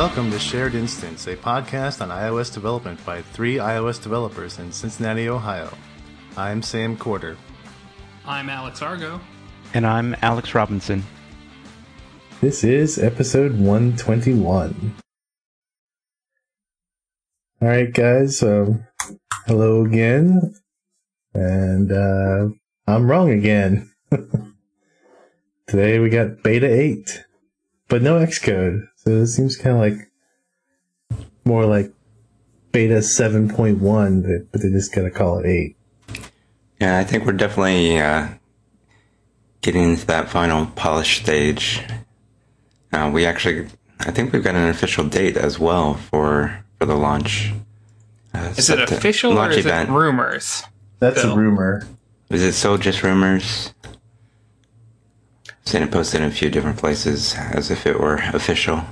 Welcome to Shared Instance, a podcast on iOS development by three iOS developers in Cincinnati, Ohio. I'm Sam Corder. I'm Alex Argo. And I'm Alex Robinson. This is episode 121. Alright, guys, um, hello again. And, uh, I'm wrong again. Today we got beta 8, but no Xcode. So it seems kind of like more like beta 7.1, but they just gotta call it 8. Yeah, I think we're definitely uh, getting into that final polish stage. Uh, we actually, I think we've got an official date as well for for the launch. Uh, is it official or is event. it rumors? That's Bill? a rumor. Is it so just rumors? Seen it posted in a few different places as if it were official.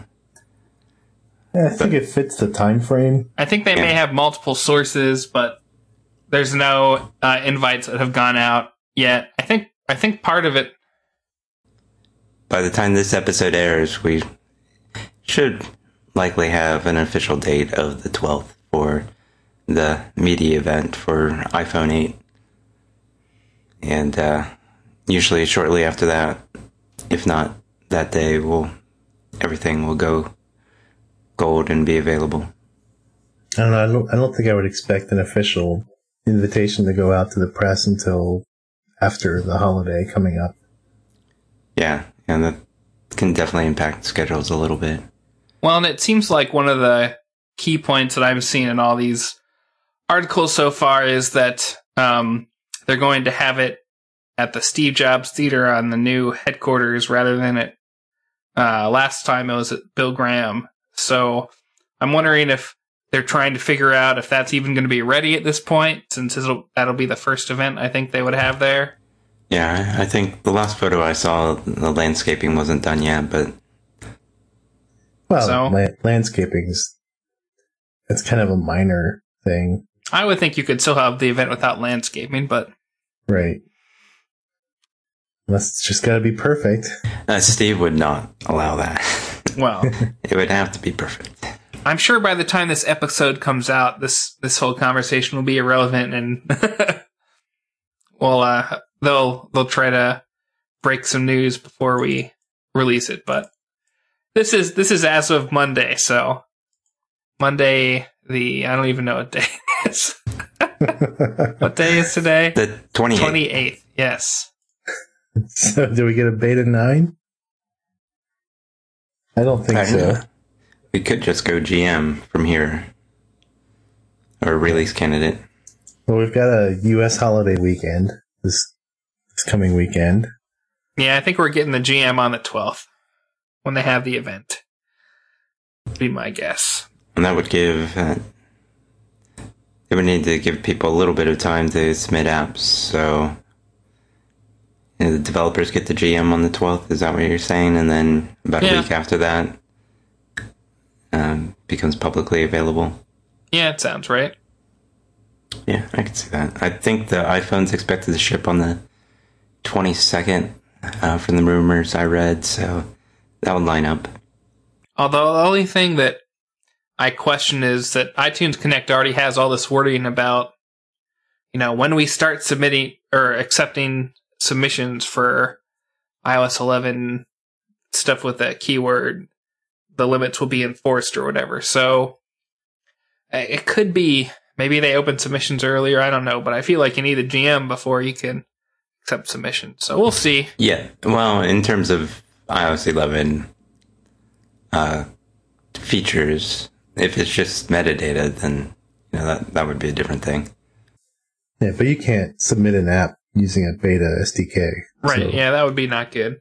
Yeah, I think but, it fits the time frame. I think they yeah. may have multiple sources, but there's no uh, invites that have gone out yet. I think I think part of it. By the time this episode airs, we should likely have an official date of the 12th for the media event for iPhone 8. And uh, usually shortly after that, if not that day, will everything will go gold and be available. I don't know. I don't, I don't think I would expect an official invitation to go out to the press until after the holiday coming up. Yeah, and that can definitely impact schedules a little bit. Well, and it seems like one of the key points that I've seen in all these articles so far is that um, they're going to have it at the Steve Jobs Theater on the new headquarters rather than at uh, last time it was at Bill Graham. So I'm wondering if they're trying to figure out if that's even going to be ready at this point, since that'll be the first event I think they would have there. Yeah, I think the last photo I saw, the landscaping wasn't done yet, but well, so, la- landscaping's it's kind of a minor thing. I would think you could still have the event without landscaping, but right. Unless it's just got to be perfect. Uh, Steve would not allow that. Well, it would have to be perfect. I'm sure by the time this episode comes out, this this whole conversation will be irrelevant, and well, uh, they'll they'll try to break some news before we release it. But this is this is as of Monday, so Monday the I don't even know what day it is. what day is today? The 28th. 28th. Yes. So, do we get a beta 9? I don't think I so. We could just go GM from here. Or release candidate. Well, we've got a U.S. holiday weekend this, this coming weekend. Yeah, I think we're getting the GM on the 12th when they have the event. Be my guess. And that would give. Uh, they would need to give people a little bit of time to submit apps, so you know, the developers get the GM on the 12th. Is that what you're saying? And then about yeah. a week after that, um, becomes publicly available. Yeah, it sounds right. Yeah, I can see that. I think the iPhone's expected to ship on the 22nd uh, from the rumors I read, so that would line up. Although the only thing that I question is that iTunes Connect already has all this wording about, you know, when we start submitting or accepting submissions for iOS 11 stuff with that keyword, the limits will be enforced or whatever. So uh, it could be maybe they open submissions earlier. I don't know, but I feel like you need a GM before you can accept submissions. So we'll see. Yeah. Well, in terms of iOS 11 uh, features, if it's just metadata, then you know that that would be a different thing. Yeah, but you can't submit an app using a beta SDK. Right. So. Yeah, that would be not good.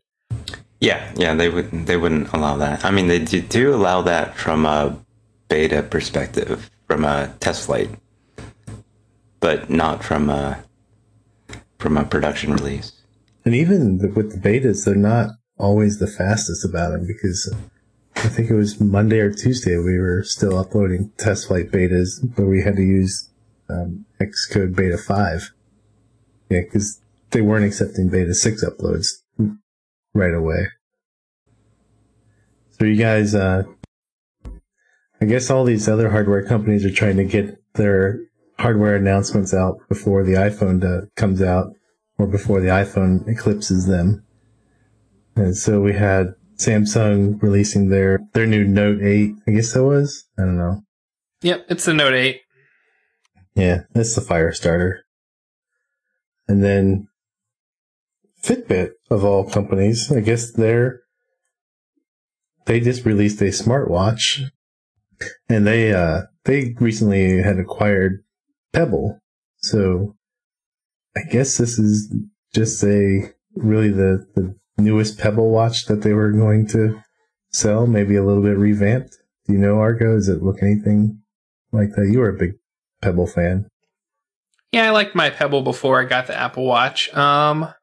Yeah, yeah, they would they wouldn't allow that. I mean, they do, do allow that from a beta perspective, from a test flight, but not from a from a production release. And even with the betas, they're not always the fastest about them because I think it was Monday or Tuesday we were still uploading test flight betas, but we had to use um, Xcode Beta Five yeah, because they weren't accepting beta 6 uploads right away. So you guys, uh, I guess all these other hardware companies are trying to get their hardware announcements out before the iPhone uh, comes out or before the iPhone eclipses them. And so we had Samsung releasing their, their new Note 8. I guess that was? I don't know. Yep, it's the Note 8. Yeah, that's the fire starter. And then Fitbit of all companies, I guess they're they just released a smartwatch and they uh they recently had acquired Pebble. So I guess this is just a really the, the newest Pebble watch that they were going to sell, maybe a little bit revamped. Do you know Argo? Does it look anything like that? You were a big Pebble fan. Yeah, I liked my Pebble before I got the Apple Watch. Um,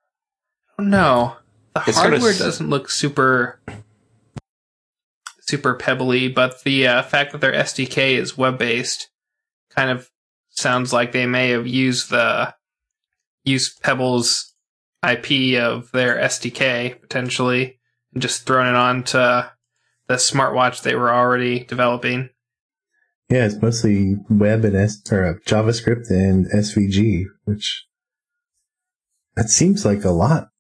I. The It's hardware doesn't look super super pebbly, but the uh, fact that their SDK is web based kind of sounds like they may have used the used Pebble's IP of their SDK potentially and just thrown it onto the smartwatch they were already developing. Yeah, it's mostly web and S or uh, JavaScript and SVG, which that seems like a lot,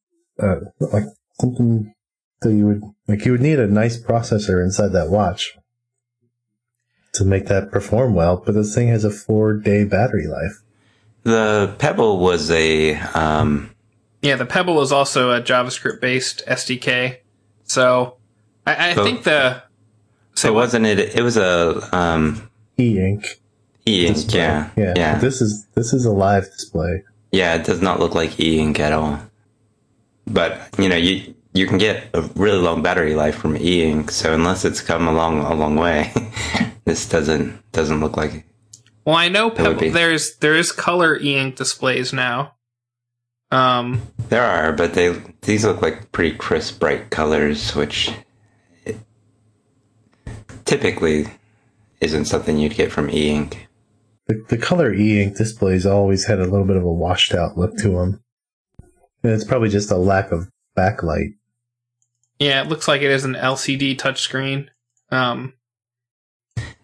uh, like something that you would like. You would need a nice processor inside that watch to make that perform well. But this thing has a four-day battery life. The Pebble was a um, Yeah, the Pebble is also a JavaScript based SDK. So I, I So- think the so what? wasn't it? It was a um, E-ink. e-ink. Yeah, yeah. yeah, This is this is a live display. yeah. It does not look like e-ink at all. But you know, you you can get a really long battery life from e-ink. So unless it's come along a long way, this doesn't doesn't look like. Well, I know Pebble, there's there is color e-ink displays now. Um, There are, but they these look like pretty crisp, bright colors, which it typically isn't something you'd get from e-ink. The, the color e-ink displays always had a little bit of a washed out look to them. And it's probably just a lack of backlight. yeah, it looks like it is an LCD touchscreen. Um,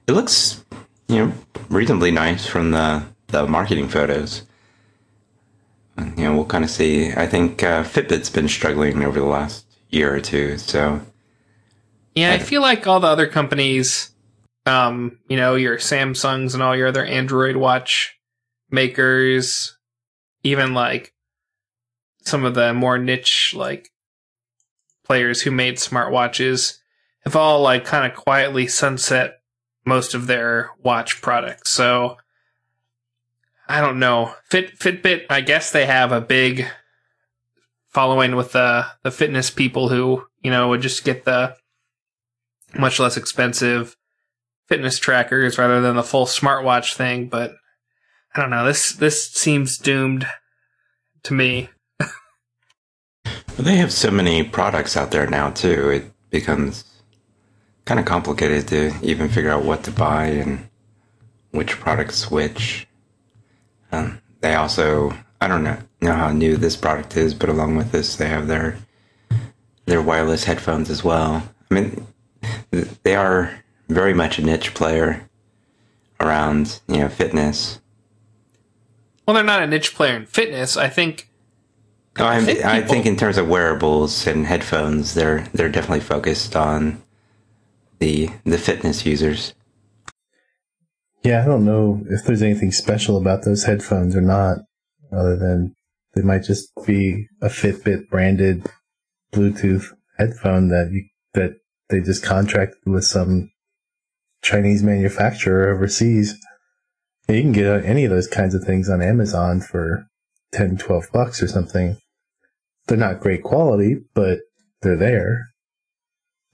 It looks, you know, reasonably nice from the the marketing photos. And, You know, we'll kind of see. I think uh, Fitbit's been struggling over the last year or two, so yeah, I Right. feel like all the other companies, um, you know, your Samsungs and all your other Android watch makers, even like some of the more niche like players who made smartwatches have all like kind of quietly sunset most of their watch products. So I don't know. Fit Fitbit, I guess they have a big following with the the fitness people who, you know, would just get the much less expensive fitness trackers rather than the full smartwatch thing, but I don't know. This this seems doomed to me. But they have so many products out there now too. It becomes kind of complicated to even figure out what to buy and which products which. Um, they also, I don't know, know how new this product is, but along with this, they have their their wireless headphones as well. I mean, they are very much a niche player around you know fitness. Well, they're not a niche player in fitness. I think No, I, think I think in terms of wearables and headphones, they're they're definitely focused on the the fitness users. Yeah, I don't know if there's anything special about those headphones or not, other than they might just be a Fitbit branded Bluetooth headphone that you, that they just contracted with some Chinese manufacturer overseas. Yeah, You can get any of those kinds of things on Amazon for 10, 12 bucks or something. They're not great quality, but they're there.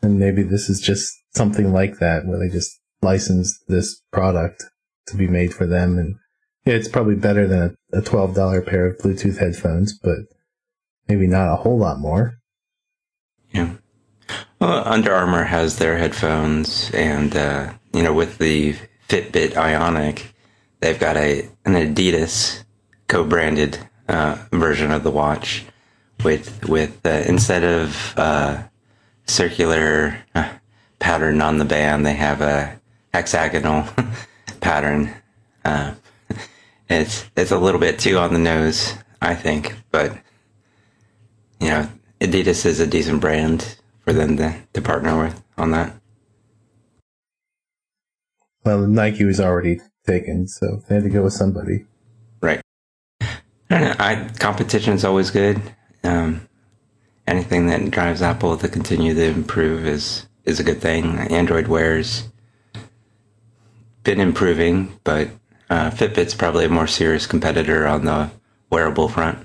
And maybe this is just something like that where they just license this product to be made for them. And yeah, it's probably better than a $12 pair of Bluetooth headphones, but maybe not a whole lot more. Yeah. Well, Under Armour has their headphones, and uh, you know, with the Fitbit Ionic, they've got a an Adidas co-branded uh, version of the watch with with uh, instead of uh, circular uh, pattern on the band, they have a hexagonal pattern. Uh, it's it's a little bit too on the nose, I think, but you know, Adidas is a decent brand for them to, to partner with on that. Well, Nike was already taken, so they had to go with somebody. Right. I don't know. I, competition is always good. Um, anything that drives Apple to continue to improve is is a good thing. Android Wear's been improving, but uh, Fitbit's probably a more serious competitor on the wearable front.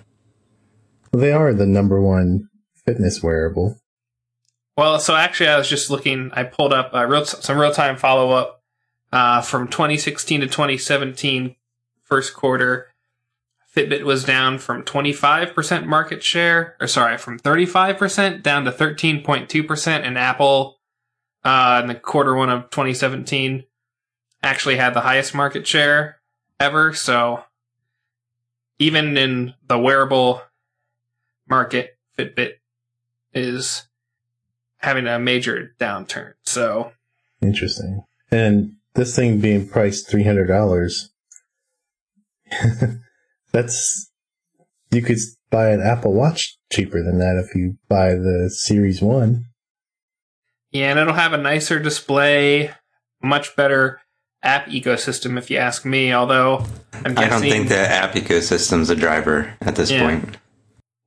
Well, they are the number one fitness wearable. Well, so actually, I was just looking. I pulled up uh, real some real time follow up uh, from 2016 to 2017 first quarter. Fitbit was down from 25% market share, or sorry, from 35% down to 13.2%, and Apple uh, in the quarter one of 2017 actually had the highest market share ever. So even in the wearable market, Fitbit is having a major downturn. So Interesting. And this thing being priced three hundred dollars. that's you could buy an Apple Watch cheaper than that if you buy the Series One. yeah, and it'll have a nicer display, much better app ecosystem, if you ask me. Although I'm I don't think the app ecosystem's a driver at this Yeah. point.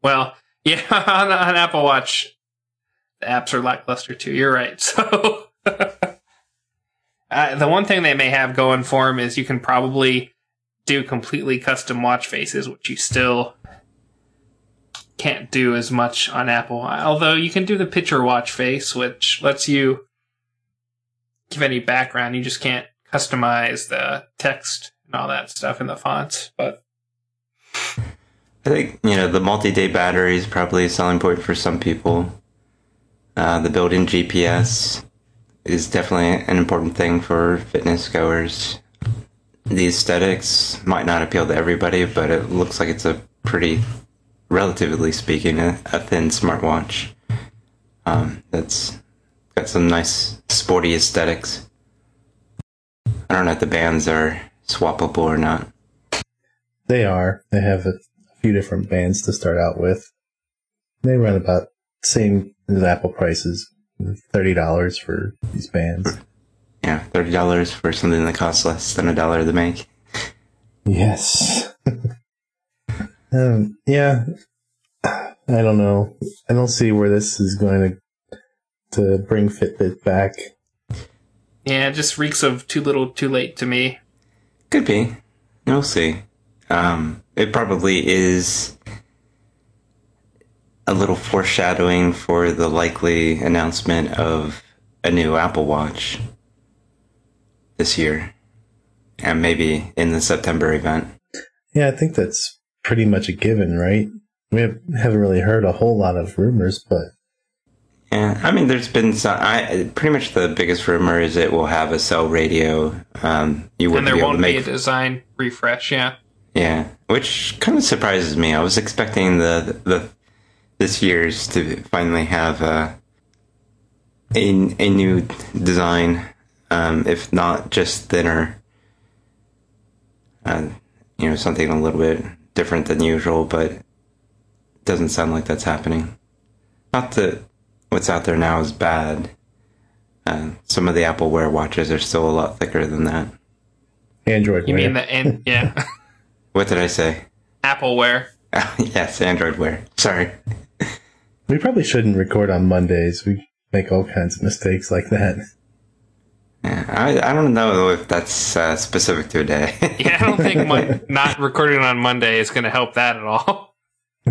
Well, yeah, on, on Apple Watch, apps are lackluster too. You're right. So, uh, the one thing they may have going for them is you can probably do completely custom watch faces, which you still can't do as much on Apple. Although you can do the picture watch face, which lets you give any background. You just can't customize the text and all that stuff in the fonts. But I think you know the multi-day battery is probably a selling point for some people. Uh, the built-in GPS is definitely an important thing for fitness goers. The aesthetics might not appeal to everybody, but it looks like it's a pretty, relatively speaking, a, a thin smartwatch. Um, that's got some nice sporty aesthetics. I don't know if the bands are swappable or not. They are. They have a few different bands to start out with. They run about same as Apple prices, thirty dollars for these bands. Yeah, thirty dollars for something that costs less than a dollar to make. Yes. um, yeah. I don't know. I don't see where this is going to to bring Fitbit back. yeah, it just reeks of too little, too late to me. Could be. We'll see. Um, it probably is a little foreshadowing for the likely announcement of a new Apple Watch this year, and maybe in the September event. Yeah, I think that's pretty much a given, right? We have, haven't really heard a whole lot of rumors, but Yeah, I mean, there's been some. I pretty much the biggest rumor is it will have a cell radio. Um, you And wouldn't there be able won't to be make a design refresh, yeah. Yeah, which kind of surprises me. I was expecting the the this year's to finally have uh, a a new design, um, if not just thinner. Uh, you know, something a little bit different than usual, but it doesn't sound like that's happening. Not that what's out there now is bad. Uh, some of the Apple Wear watches are still a lot thicker than that. Android. You Wear. mean the and yeah, What did I say? Appleware. yes, Android Wear. Sorry. We probably shouldn't record on Mondays. We make all kinds of mistakes like that. Yeah, I, I don't know if that's uh, specific to a day. Yeah, I don't think mon- not recording on Monday is going to help that at all.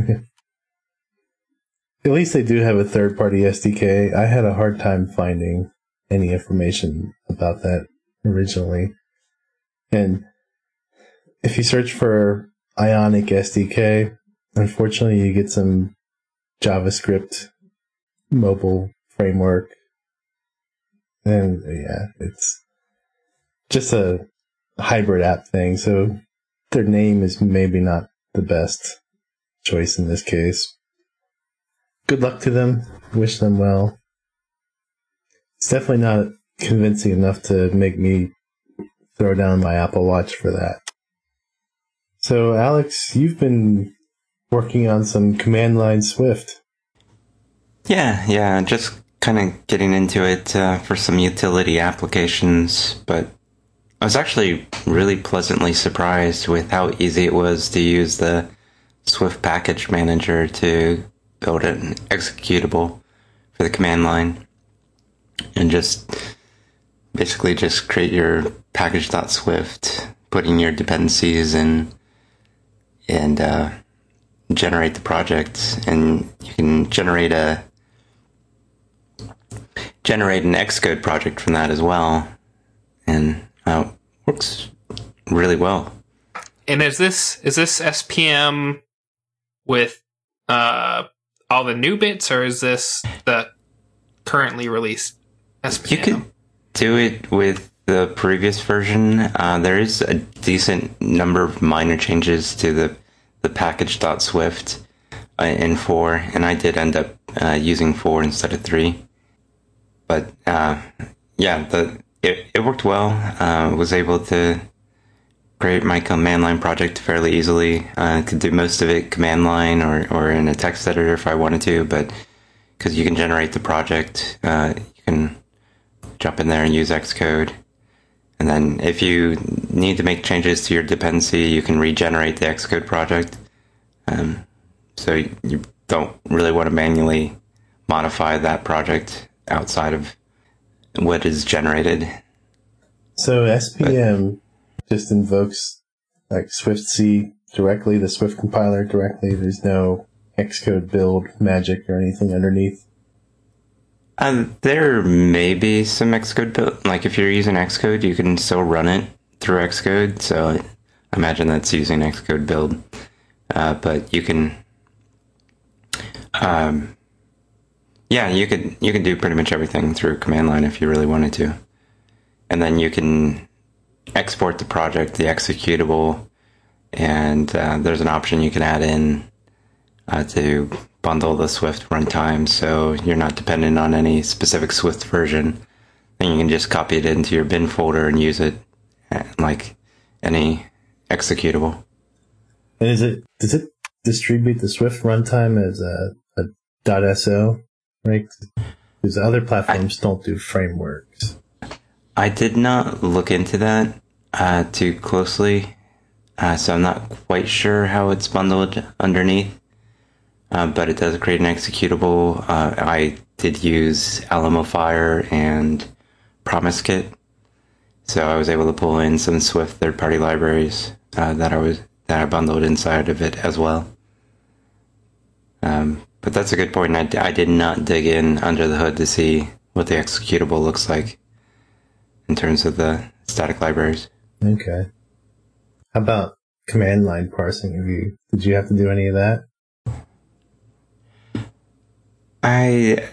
At least they do have a third party SDK. I had a hard time finding any information about that originally. And if you search for Ionic SDK, unfortunately you get some JavaScript mobile framework. And yeah, it's just a hybrid app thing. So their name is maybe not the best choice in this case good luck to them. Wish them well. It's definitely not convincing enough to make me throw down my Apple Watch for that. So, Alex, you've been working on some command line Swift. Yeah, yeah, just kind of getting into it uh, for some utility applications, but I was actually really pleasantly surprised with how easy it was to use the Swift package manager to build an executable for the command line and just basically just create your package.swift, put in your dependencies and and uh, generate the project, and you can generate a generate an Xcode project from that as well, and uh, works really well. And is this is this SPM with uh, all the new bits, or is this the currently released SPM? You could do it with the previous version. Uh, there is a decent number of minor changes to the the package.swift uh, in four, and I did end up uh, using four instead of three. But uh, yeah, the it, it worked well. Uh, was able to create my command line project fairly easily. I could do most of it command line or, or in a text editor if I wanted to, but because you can generate the project, uh, you can jump in there and use Xcode. And then if you need to make changes to your dependency, you can regenerate the Xcode project. Um, so you don't really want to manually modify that project outside of what is generated. So SPM but, just invokes like swiftc directly, the Swift compiler directly. There's no xcodebuild magic or anything underneath. Um, there may be some xcodebuild. Like if you're using Xcode, you can still run it through Xcode. So I imagine that's using xcodebuild. Uh, but you can, um, yeah, you could you can do pretty much everything through command line if you really wanted to, and then you can export the project, the executable, and uh, there's an option you can add in uh, to bundle the Swift runtime, so you're not dependent on any specific Swift version. And you can just copy it into your bin folder and use it uh, like any executable. And is it does it distribute the Swift runtime as a, a .so, right? Because other platforms I, don't do frameworks. I did not look into that uh, too closely, uh, so I'm not quite sure how it's bundled underneath. Uh, but it does create an executable. Uh, I did use Alamofire and PromiseKit, so I was able to pull in some Swift third-party libraries uh, that I was that I bundled inside of it as well. Um, but that's a good point. I, I did not dig in under the hood to see what the executable looks like in terms of the static libraries. Okay. How about command line parsing? Have you did you have to do any of that? I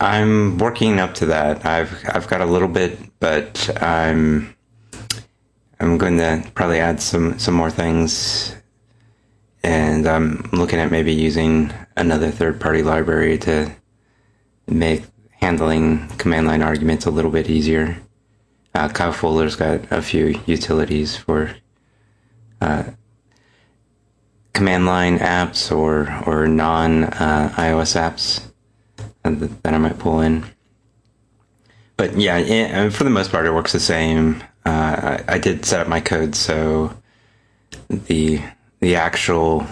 I'm working up to that. I've I've got a little bit, but I'm I'm going to probably add some some more things, and I'm looking at maybe using another third party library to make handling command line arguments a little bit easier. Uh, Kyle Fuller's got a few utilities for uh, command line apps or or non uh, iOS apps that I might pull in. But yeah, for the most part, it works the same. Uh, I, I, did set up my code so the the actual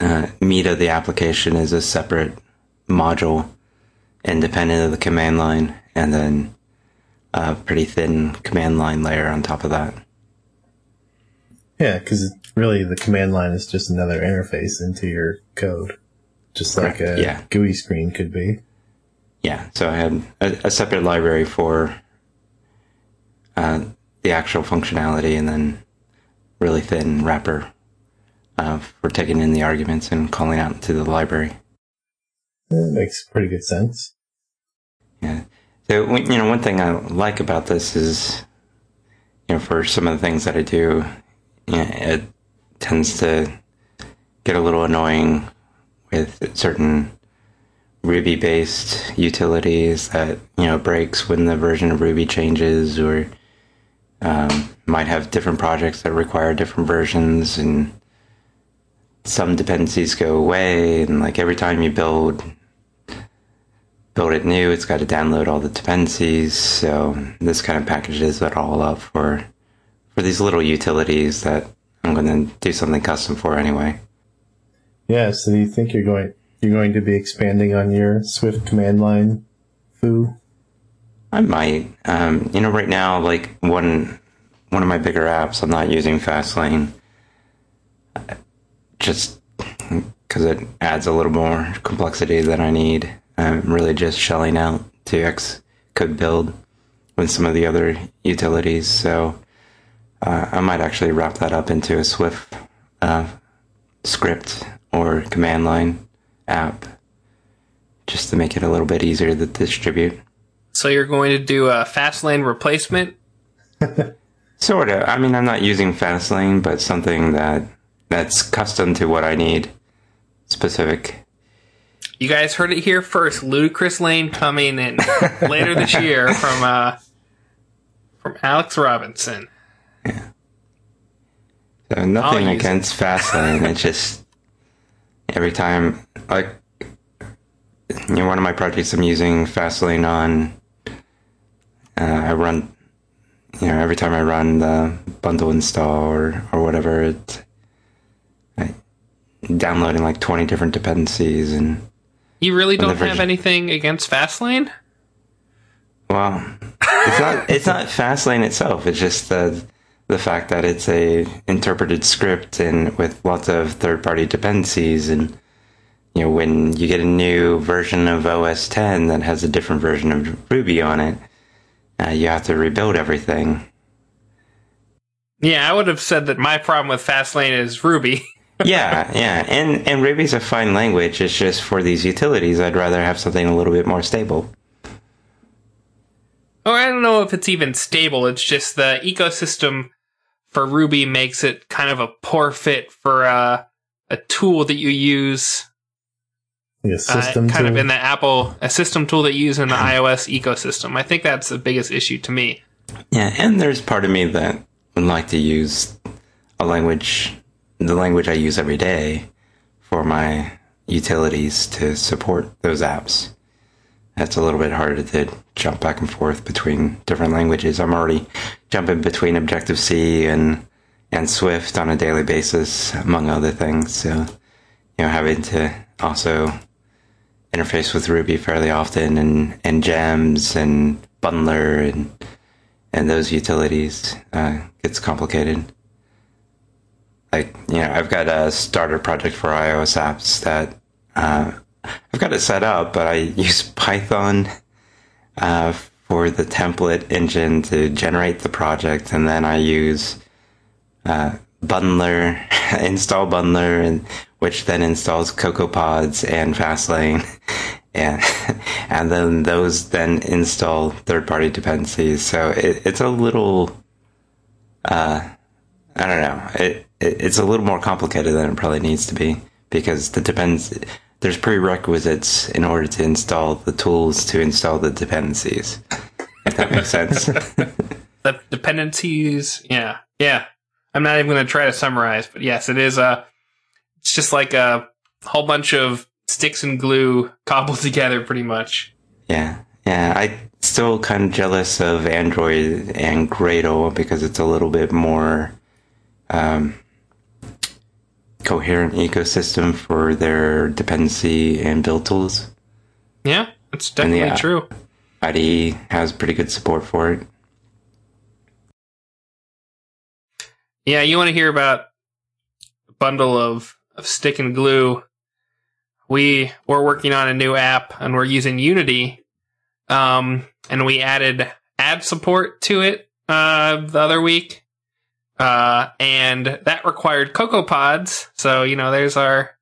uh, meat of the application is a separate module, independent of the command line, and then a pretty thin command line layer on top of that. Yeah, because really the command line is just another interface into your code, just like a yeah. GUI screen could be yeah, so I had a, a separate library for uh, the actual functionality and then really thin wrapper uh, for taking in the arguments and calling out to the library. That makes pretty good sense. Yeah. So, you know, one thing I like about this is, you know, for some of the things that I do, you know, it tends to get a little annoying with certain Ruby based utilities that, you know, breaks when the version of Ruby changes or um, might have different projects that require different versions and some dependencies go away and like every time you build build it new it's got to download all the dependencies. So this kind of packages that all up for for these little utilities that i'm going to do something custom for anyway. Yeah, so you think you're going you're going to be expanding on your Swift command line foo? I might. Um, you know, right now, like one one of my bigger apps, I'm not using Fastlane, just because it adds a little more complexity than I need. I'm really just shelling out to X code build with some of the other utilities. So uh, I might actually wrap that up into a Swift uh, script or command line app, just to make it a little bit easier to distribute. So you're going to do a Fastlane replacement? Sort of. I mean, I'm not using Fastlane, but something that that's custom to what I need, specific. You guys heard it here first. Ludicrous Lane coming in later this year from uh, from Alex Robinson. So nothing against Fastlane. it's just every time, like, you know, one of my projects I'm using Fastlane on. Uh, I run, you know, every time I run the bundle install or or whatever, it's I, downloading like 20 different dependencies and. You really don't have version- anything against Fastlane? Well, it's not it's not Fastlane itself. It's just the the fact that it's a interpreted script and with lots of third party dependencies and you know when you get a new version of OS 10 that has a different version of Ruby on it, uh, you have to rebuild everything. Yeah, I would have said that my problem with Fastlane is Ruby. yeah, yeah, and and Ruby's a fine language. It's just for these utilities, I'd rather have something a little bit more stable. Or I don't know if it's even stable. It's just the ecosystem for Ruby makes it kind of a poor fit for uh, a tool that you use Like a uh, system kind of in the Apple, a system tool that you use in the iOS ecosystem. I think that's the biggest issue to me. Yeah, and there's part of me that would like to use a language, the language I use every day for my utilities to support those apps. That's a little bit harder to jump back and forth between different languages. I'm already jumping between Objective C and and Swift on a daily basis, among other things. So, you know, having to also interface with Ruby fairly often and, and gems and bundler and and those utilities uh, gets complicated. Like you know, I've got a starter project for iOS apps that uh, I've got it set up, but I use Python uh, for the template engine to generate the project, and then I use uh, Bundler, install Bundler, and which then installs CocoaPods and Fastlane, and and then those then install third-party dependencies. So it, it's a little, uh, I don't know, it, it it's a little more complicated than it probably needs to be because the depends. There's prerequisites in order to install the tools to install the dependencies. If that makes sense. The dependencies, yeah, yeah. I'm not even going to try to summarize, but yes, it is a. It's just like a whole bunch of sticks and glue cobbled together, pretty much. Yeah, yeah. I still kind of jealous of Android and Gradle because it's a little bit more um, coherent ecosystem for their dependency and build tools. Yeah, that's definitely true. IDE has pretty good support for it. Yeah, you want to hear about a bundle of, of stick and glue. We we're working on a new app and we're using Unity. Um, and we added ad support to it uh, the other week. Uh, and that required CocoaPods. So, you know, there's our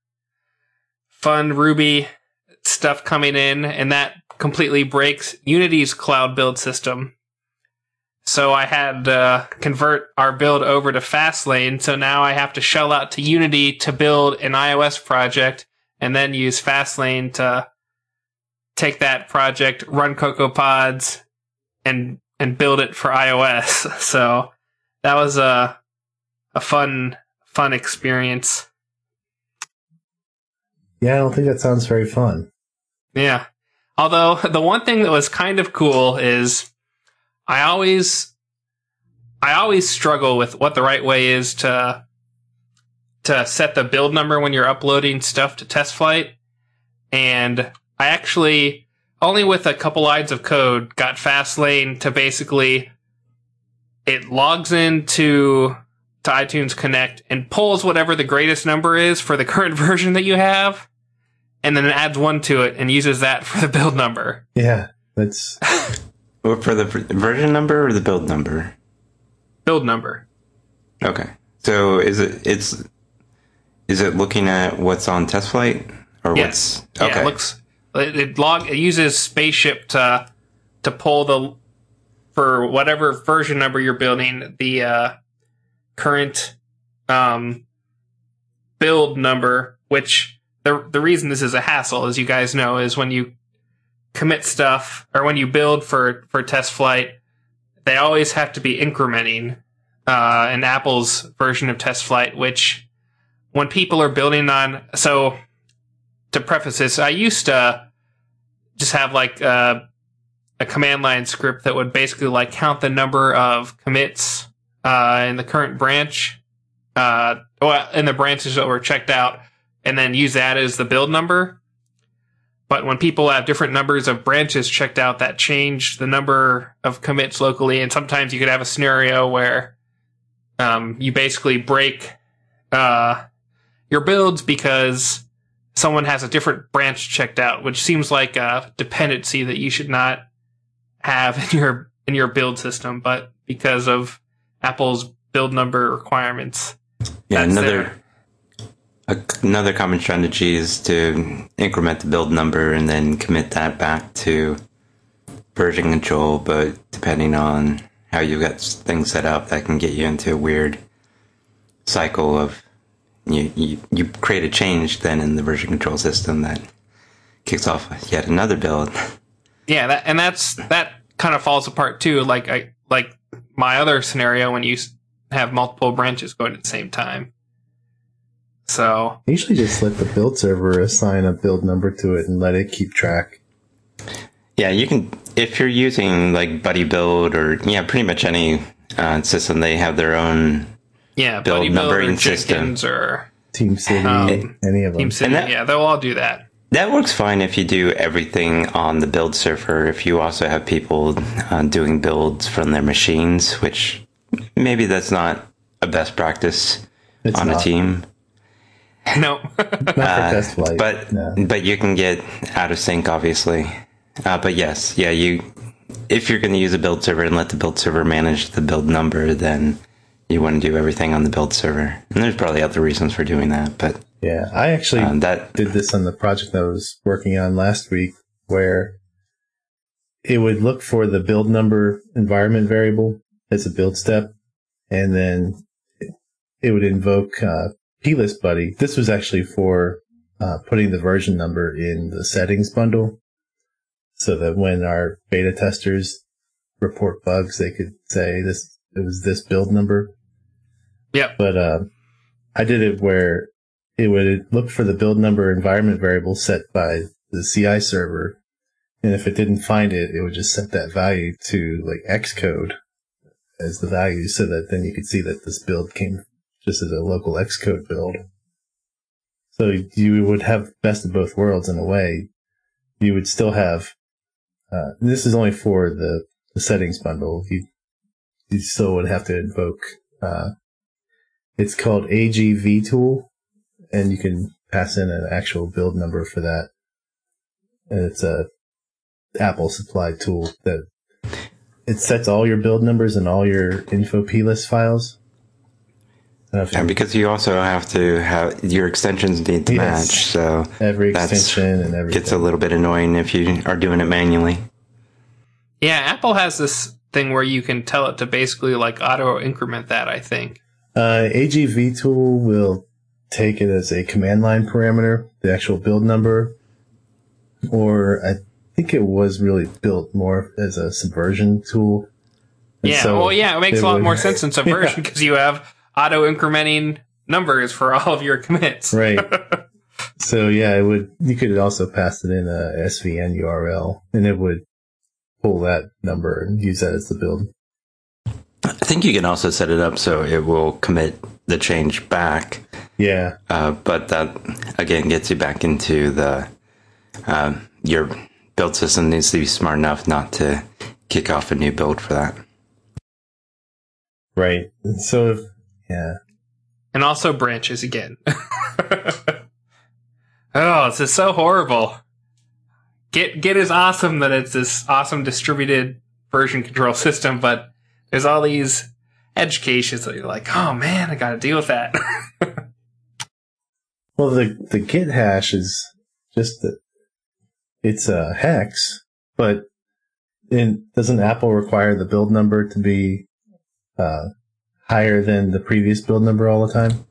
fun Ruby stuff coming in, and that completely breaks Unity's cloud build system. So I had to convert our build over to Fastlane. So now I have to shell out to Unity to build an iOS project and then use Fastlane to take that project, run Cocoa Pods, and and build it for iOS. So that was a a fun fun experience. Yeah, I don't think that sounds very fun. Yeah. Although the one thing that was kind of cool is I always I always struggle with what the right way is to to set the build number when you're uploading stuff to test flight. And I actually only with a couple lines of code got Fastlane to basically it logs into to iTunes Connect and pulls whatever the greatest number is for the current version that you have, and then it adds one to it and uses that for the build number. Yeah, that's Or for the version number or the build number? Build number. Okay. So is it it's is it looking at what's on test flight or Yes. what's okay? Yeah, it looks it, it log it uses spaceship to to pull the for whatever version number you're building the uh, current um, build number. Which the the reason this is a hassle, as you guys know, is when you commit stuff or when you build for for test flight, they always have to be incrementing. Uh, in Apple's version of test flight, which when people are building on so to preface this, I used to just have like uh, a command line script that would basically like count the number of commits uh, in the current branch, uh, well, in the branches that were checked out, and then use that as the build number. But when people have different numbers of branches checked out, that changed the number of commits locally, and sometimes you could have a scenario where um, you basically break uh, your builds because someone has a different branch checked out, which seems like a dependency that you should not have in your in your build system, but because of Apple's build number requirements. yeah, another a, another common strategy is to increment the build number and then commit that back to version control. But depending on how you've got things set up, that can get you into a weird cycle of you, you you create a change then in the version control system that kicks off yet another build. Yeah, that, and that's that kind of falls apart too. Like I like my other scenario when you have multiple branches going at the same time. So I usually just let the build server assign a build number to it and let it keep track. Yeah, you can if you're using like Buddy Build or yeah, pretty much any uh, system. They have their own. yeah, Build Buddy Build or numbering system. Or TeamCity, Um, any of them. TeamCity. that- yeah, they'll all do that. That works fine if you do everything on the build server. If you also have people uh, doing builds from their machines, which maybe that's not a best practice It's on not. a team. No, Not for test flight. Uh, but no. but you can get out of sync, obviously. Uh, but yes, yeah, you if you're going to use a build server and let the build server manage the build number, then you want to do everything on the build server. And there's probably other reasons for doing that, but yeah, I actually um, that did this on the project I was working on last week, where it would look for the build number environment variable as a build step, and then it- it would invoke uh, PlistBuddy. This was actually for uh, putting the version number in the settings bundle, so that when our beta testers report bugs, they could say this it was this build number. Yeah, But uh, I did it where it would look for the build number environment variable set by the CI server. And if it didn't find it, it would just set that value to like Xcode as the value so that then you could see that this build came just as a local Xcode build. So you would have best of both worlds in a way. You would still have, uh, this is only for the, the settings bundle. You, you still would have to invoke, uh, it's called agvtool and you can pass in an actual build number for that. And it's a Apple supplied tool that it sets all your build numbers and all your info plist files. I don't know if you- and because you also have to have your extensions need to Yes. match, so every that's- extension and everything. gets a little bit annoying if you are doing it manually. yeah, Apple has this thing where you can tell it to basically like auto increment that. I think. Uh, agvtool will take it as a command line parameter, the actual build number, or I think it was really built more as a subversion tool. And Yeah, so well, yeah, it makes it a lot would- more sense in Subversion because you have auto incrementing numbers for all of your commits. Right. so yeah, it would. You could also pass it in a SVN URL, and it would pull that number and use that as the build. I think you can also set it up so it will commit the change back, Yeah, uh, but that again gets you back into the um, your build system needs to be smart enough not to kick off a new build for that. right. And so if yeah, And also branches again. oh, this is so horrible. Git Git is awesome that it's this awesome distributed version control system, but there's all these edge cases that you're like, oh man, I got to deal with that. well the the Git hash is just that it's a hex, but in, doesn't Apple require the build number to be uh, higher than the previous build number all the time?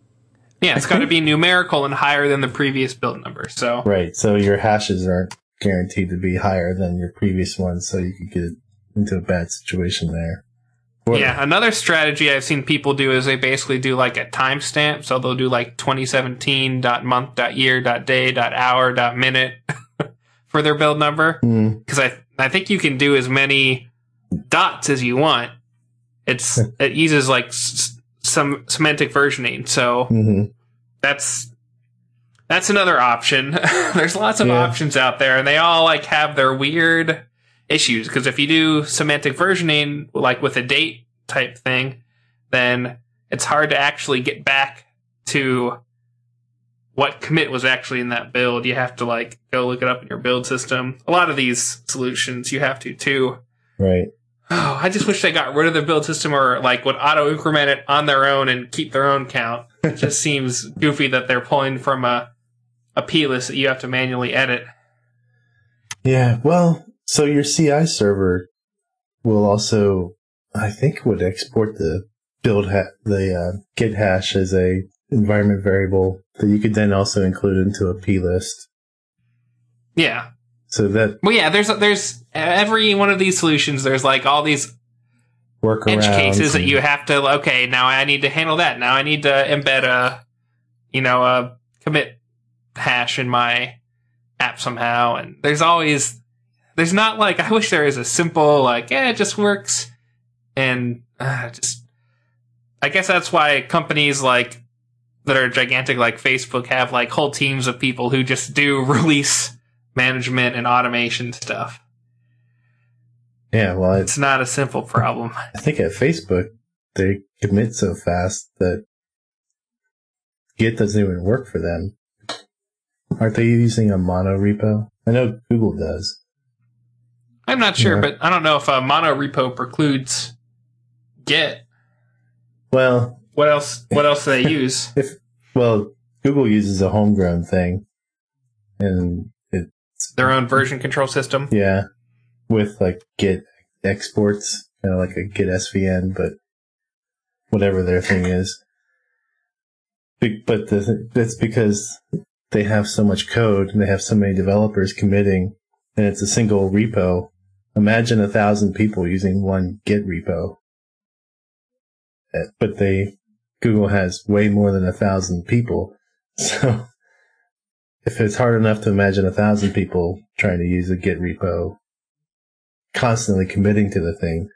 yeah, it's got to be numerical and higher than the previous build number. So Right. So your hashes aren't guaranteed to be higher than your previous ones, so you could get into a bad situation there. Yeah, another strategy I've seen people do is they basically do like a timestamp. So they'll do like 2017.month.year.day.hour.minute for their build number. Hmm. Because I, I think you can do as many dots as you want. It's It uses like s- some semantic versioning. So Mhm. that's that's another option. There's lots of Yeah. options out there, and they all like have their weird issues. Because if you do semantic versioning, like with a date type thing, then it's hard to actually get back to what commit was actually in that build. You have to like go look it up in your build system. A lot of these solutions you have to too. Right. Oh, I just wish they got rid of the build system or like would auto increment it on their own and keep their own count. It just seems goofy that they're pulling from a a P list that you have to manually edit. Yeah. Well, so your CI server will also, I think, would export the build ha- the uh, Git hash as a environment variable that you could then also include into a P list. Yeah. So that Well, yeah. There's there's every one of these solutions. There's like all these workarounds. edge cases that you have to. Okay, now I need to handle that. Now I need to embed a, you know, a commit hash in my app somehow. And there's always there's not like I wish there is a simple like yeah it just works, and uh, just I guess that's why companies like that are gigantic like Facebook have like whole teams of people who just do release management and automation stuff. Yeah. Well, it's It's not a simple problem. I think at Facebook they commit so fast that Git doesn't even work for them. Aren't they using a mono repo? I know Google does. I'm not sure, Yeah. but I don't know if a mono repo precludes Git. Well, What else? What else do they use? if well, Google uses a homegrown thing, and it Their own version control system. yeah, with like Git exports, kind of like a Git SVN, but whatever their thing is. Be- But the, that's because they have so much code and they have so many developers committing, and it's a single repo. Imagine a thousand people using one Git repo. Uh, But they, Google has way more than a thousand people. So if it's hard enough to imagine a thousand people trying to use a Git repo, constantly committing to the thing,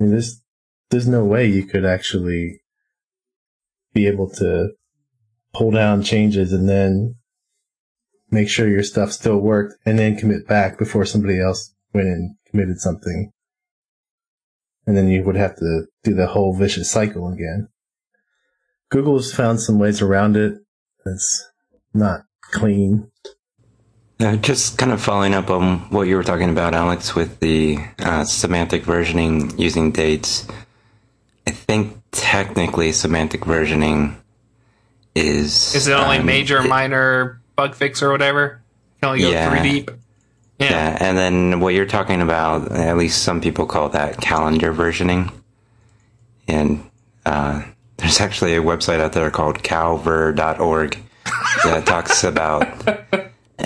I mean, there's, there's no way you could actually be able to pull down changes and then make sure your stuff still worked and then commit back before somebody else went and committed something. And then you would have to do the whole vicious cycle again. Google has found some ways around it. It's not clean. Uh, just kind of following up on what you were talking about, Alex, with the uh, semantic versioning using dates. I think technically semantic versioning is. Is it only um, major, it- minor, bug fix, or whatever? Can only go Yeah. three deep. Yeah. Yeah, and then what you're talking about, at least some people call that calendar versioning. And uh, there's actually a website out there called calver.org that talks about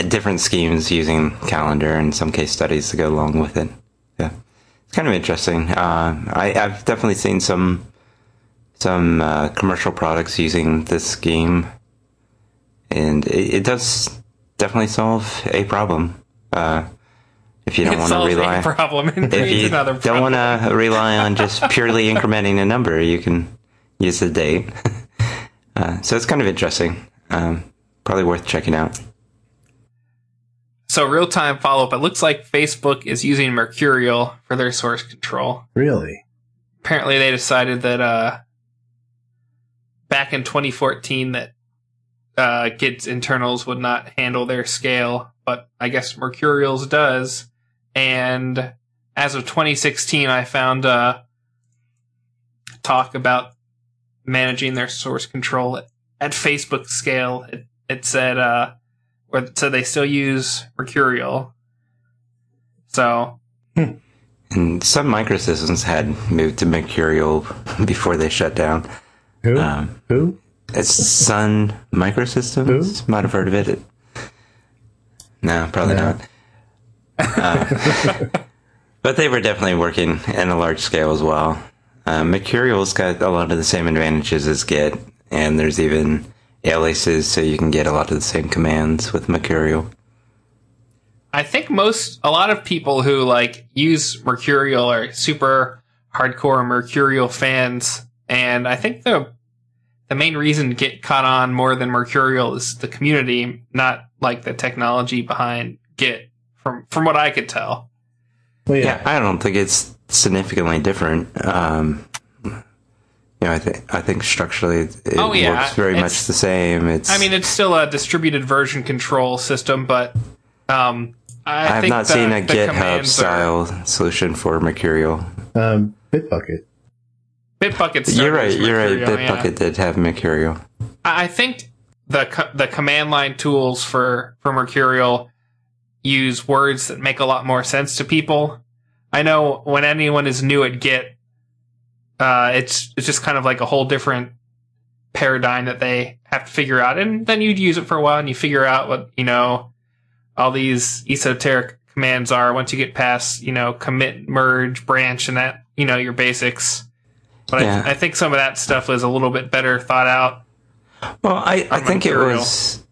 different schemes using calendar and some case studies to go along with it. Yeah, it's kind of interesting. Uh, I, I've definitely seen some some uh, commercial products using this scheme, and it, it does definitely solve a problem. Uh, if you don't want to solves a rely, problem and if you another don't want to rely on just purely incrementing a number, you can use the date. uh, so it's kind of interesting. Um, probably worth checking out. So real time follow up. It looks like Facebook is using Mercurial for their source control. Really? Apparently, they decided that uh, back in 2014 that uh, Git's internals would not handle their scale, but I guess Mercurial's does. And as of 2016, I found uh, talk about managing their source control at, at Facebook scale. It, it said, uh, or so they still use Mercurial. So And Sun Microsystems had moved to Mercurial before they shut down. Who? Um, Who? it's Sun Microsystems. Might have heard of it. It- No, probably No. not. Uh, but they were definitely working in a large scale as well. Uh, Mercurial's got a lot of the same advantages as Git, and there's even aliases, so you can get a lot of the same commands with Mercurial. I think most, a lot of people who like use Mercurial are super hardcore Mercurial fans, and I think the the main reason Git caught on more than Mercurial is the community, not like the technology behind Git. From from what I could tell, Well, Yeah, yeah. I don't think it's significantly different. Um, you know, I think I think structurally it Oh, yeah, works very it's- much the same. It's I mean, it's still a distributed version control system, but um, I, I have not the- seen a GitHub commands are- style solution for Mercurial. Um, Bitbucket. Bitbucket. You're right. as You're right. Mercurial, yeah. Bitbucket did have Mercurial. I think the co- the command line tools for for Mercurial use words that make a lot more sense to people. I know when anyone is new at Git, uh, it's it's just kind of like a whole different paradigm that they have to figure out, and then you'd use it for a while, and you figure out what you know all these esoteric commands are. Once you get past you know commit, merge, branch, and that you know your basics. But Yeah. I, I think some of that stuff was a little bit better thought out. Well, I, I think it was.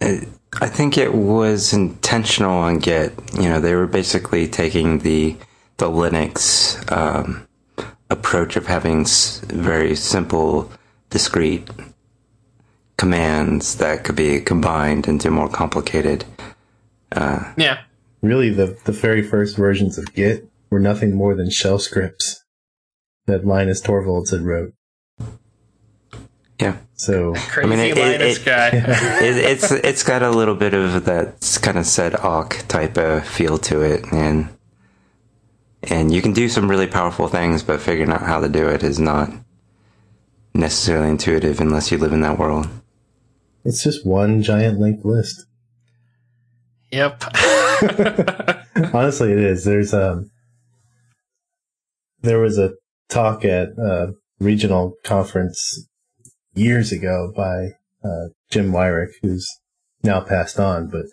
uh, I think it was intentional on Git. You know, they were basically taking the the Linux um, approach of having s- very simple, discrete commands that could be combined into more complicated. Yeah. Really, the, the very first versions of Git were nothing more than shell scripts that Linus Torvalds had wrote. Yeah, So, Crazy mean, it- it- Linus it- guy. it, it's it's got a little bit of that kind of sed awk type of feel to it, and and you can do some really powerful things, but figuring out how to do it is not necessarily intuitive unless you live in that world. it's just one giant linked list. yep. Honestly, it is. There's um, there was a talk at a regional conference years ago by uh, Jim Weirich, who's now passed on, but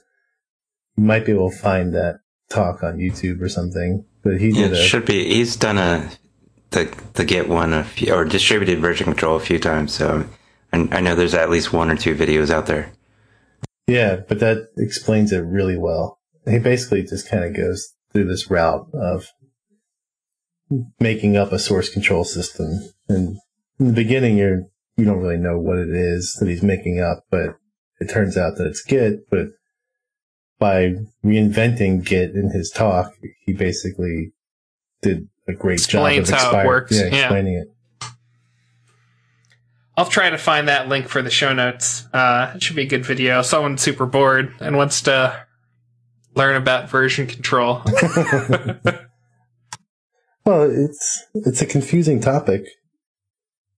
you might be able to find that talk on YouTube or something. But he did it a should be. He's done a the the Git one a few, or distributed version control a few times, so I, I know there's at least one or two videos out there. yeah, but that explains it really well. He basically just kind of goes through this route of making up a source control system, and in the beginning you're you don't really know what it is that he's making up, but it turns out that it's Git. But by reinventing Git in his talk, he basically did a great Explains job of how it works, Yeah, yeah. explaining it. I'll try to find that link for the show notes. Uh, it should be a good video. Someone's super bored and wants to learn about version control. Well, it's it's a confusing topic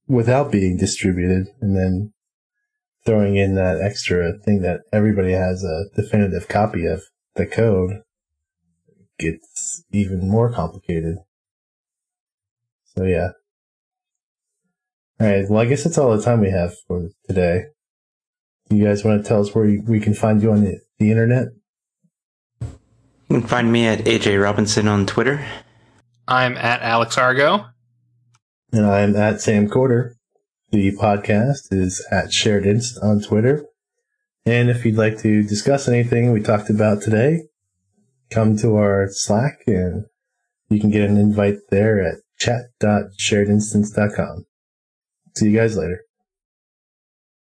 without being distributed, and then throwing in that extra thing that everybody has a definitive copy of the code gets even more complicated. So yeah. All right. Well, I guess that's all the time we have for today. Do you guys want to tell us where you, we can find you on the the internet. You can find me at AJ Robinson on Twitter. I'm at Alex Argo. And I'm at Sam Corder. The podcast is at Shared Inst on Twitter. And if you'd like to discuss anything we talked about today, come to our Slack and you can get an invite there at chat.sharedinstance.com. See you guys later.